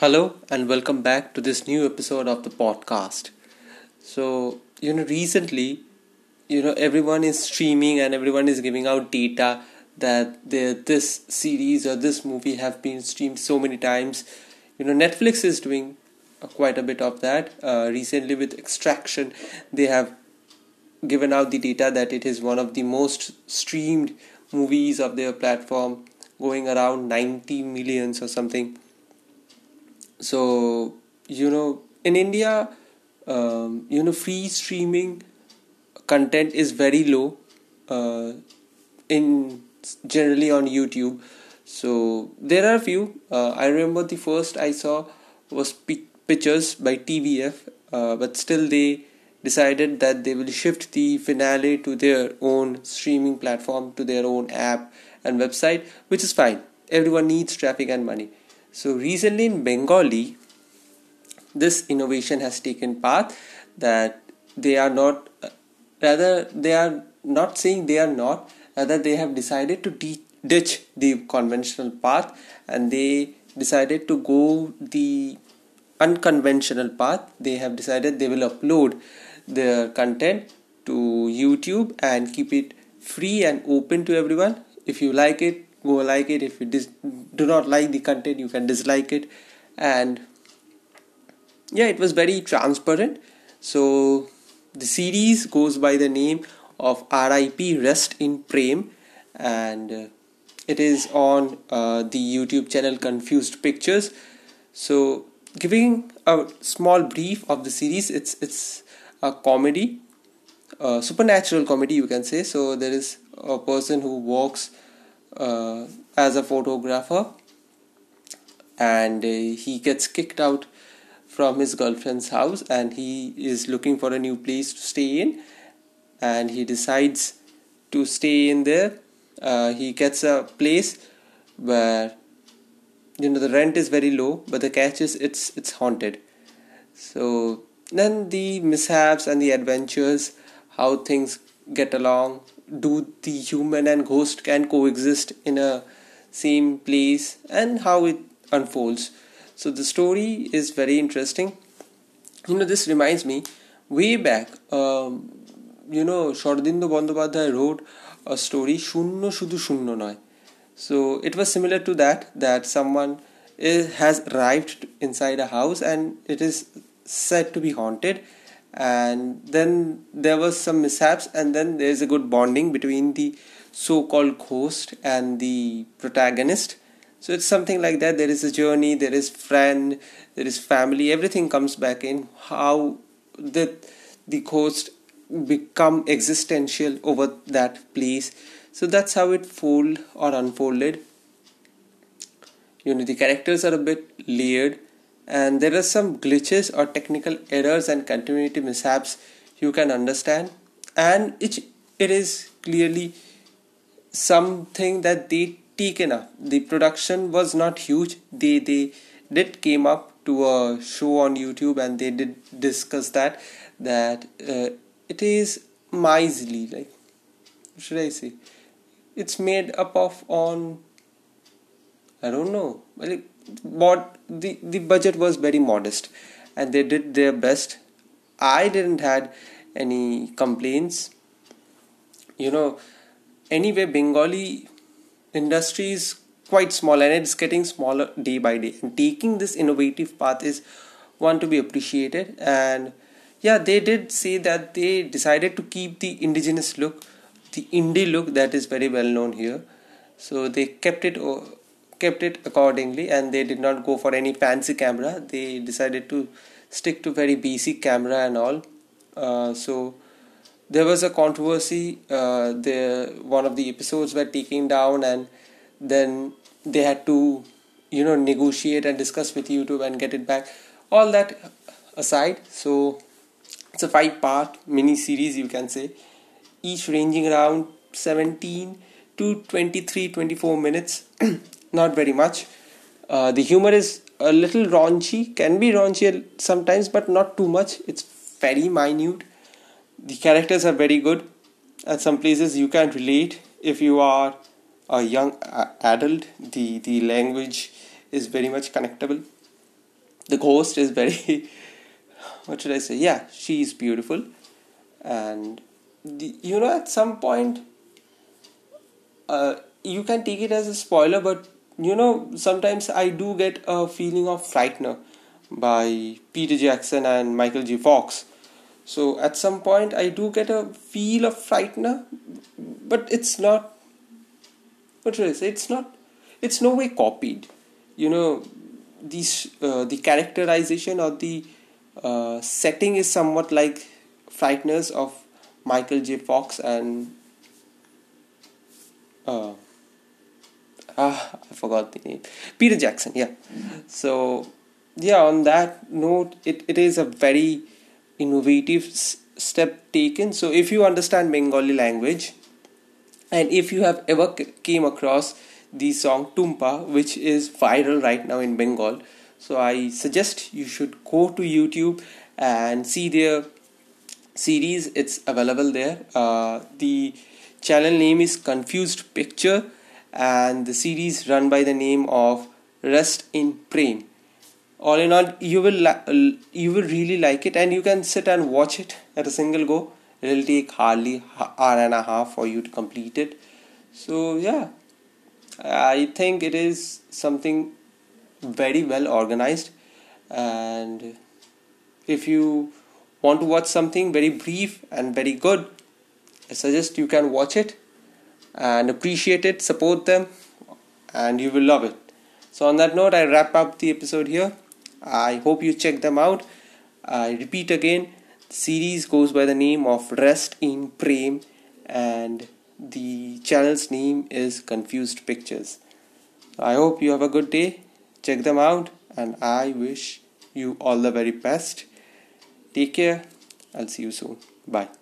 Hello and welcome back to this new episode of the podcast. So, you know, recently, you know, everyone is streaming and everyone is giving out data that this series or this movie have been streamed so many times. You know, Netflix is doing quite a bit of that. Uh, recently, with Extraction, they have given out the data that it is one of the most streamed movies of their platform, going around 90 millions or something so you know in india um, you know free streaming content is very low uh, in generally on youtube. So there are a few. Uh, i remember the first i saw was p- Pitchers by tvf uh, but still they decided that they will shift the finale to their own streaming platform to their own app and website which is fine. Everyone needs traffic and money so recently in Bengali, this innovation has taken path that they are not, rather they are not saying they are not, rather they have decided to de- ditch the conventional path and they decided to go the unconventional path. They have decided they will upload their content to YouTube and keep it free and open to everyone. If you like it, go like it. If you dis- do not like the content you can dislike it. And yeah it was very transparent. So the series goes by the name of RIP Rest in Prem. And uh, it is on uh, the YouTube channel Confused Pictures. So giving a small brief of the series it's it's a comedy a supernatural comedy you can say. So there is a person who walks uh, as a photographer and uh, he gets kicked out from his girlfriend's house and he is looking for a new place to stay in and he decides to stay in there. Uh, he gets a place where you know the rent is very low but the catch is it's it's haunted. So then the mishaps and the adventures how things get along do the human and ghost can coexist in a same place and how it unfolds. So the story is very interesting. You know this reminds me way back um, you know Sharadindu Bandyopadhyay wrote a story Shunno Shudu Shunno Noy. So it was similar to that that someone is, has arrived inside a house and it is said to be haunted and then there was some mishaps and then there's a good bonding between the so-called ghost and the protagonist. So it's something like that. There is a journey there is friend there is family. Everything comes back in how the the ghost become existential over that place. So that's how it fold or unfolded. You know the characters are a bit layered and there are some glitches or technical errors and continuity mishaps you can understand. And it, it is clearly something that they taken up. The production was not huge. They they did came up to a show on youtube and they did discuss that that uh, it is miserly like should i say? It's made up of on i don't know like what the the budget was very modest and they did their best. I didn't had any complaints. You know anyway bengali industry is quite small and it's getting smaller day by day. And taking this innovative path is one to be appreciated. And yeah they did say that they decided to keep the indigenous look the indie look that is very well known here. So they kept it kept it accordingly and they did not go for any fancy camera. They decided to stick to very basic camera and all. Uh, so there was a controversy uh, the one of the episodes were taken down and then they had to you know negotiate and discuss with youtube and get it back. All that aside so it's a five part mini series you can say each ranging around 17 to 23 24 minutes not very much. Uh, the humor is a little raunchy, can be raunchy sometimes, but not too much. It's very minute. The characters are very good. At some places, you can relate if you are a young adult. The the language is very much connectable. the ghost is very what should I say? Yeah, she's beautiful, and the, you know at some point, uh, you can take it as a spoiler, but you know sometimes I do get a feeling of Frightener by Peter Jackson and Michael J. Fox. So at some point I do get a feel of Frightener, but it's not. What should I say? It's not. It's no way copied. You know, these uh, the characterization or the uh, setting is somewhat like Frighteners of Michael J. Fox and uh, ah, I forgot the name. Peter Jackson, yeah. So, yeah, on that note, it, it is a very innovative s- step taken. So, if you understand Bengali language, and if you have ever c- came across the song Tumpa, which is viral right now in Bengal, so I suggest you should go to YouTube and see their series. It's available there. Uh, the channel name is Confused Picture, and the series run by the name of Rest in Prem. All in all, you will li- you will really like it, and you can sit and watch it at a single go. It'll take hardly hour and a half for you to complete it. So yeah, I think it is something very well organized and if you want to watch something very brief and very good i suggest you can watch it and appreciate it support them and you will love it so on that note i wrap up the episode here i hope you check them out i repeat again the series goes by the name of rest in prem and the channel's name is confused pictures i hope you have a good day check them out and I wish you all the very best. Take care. I'll see you soon. Bye.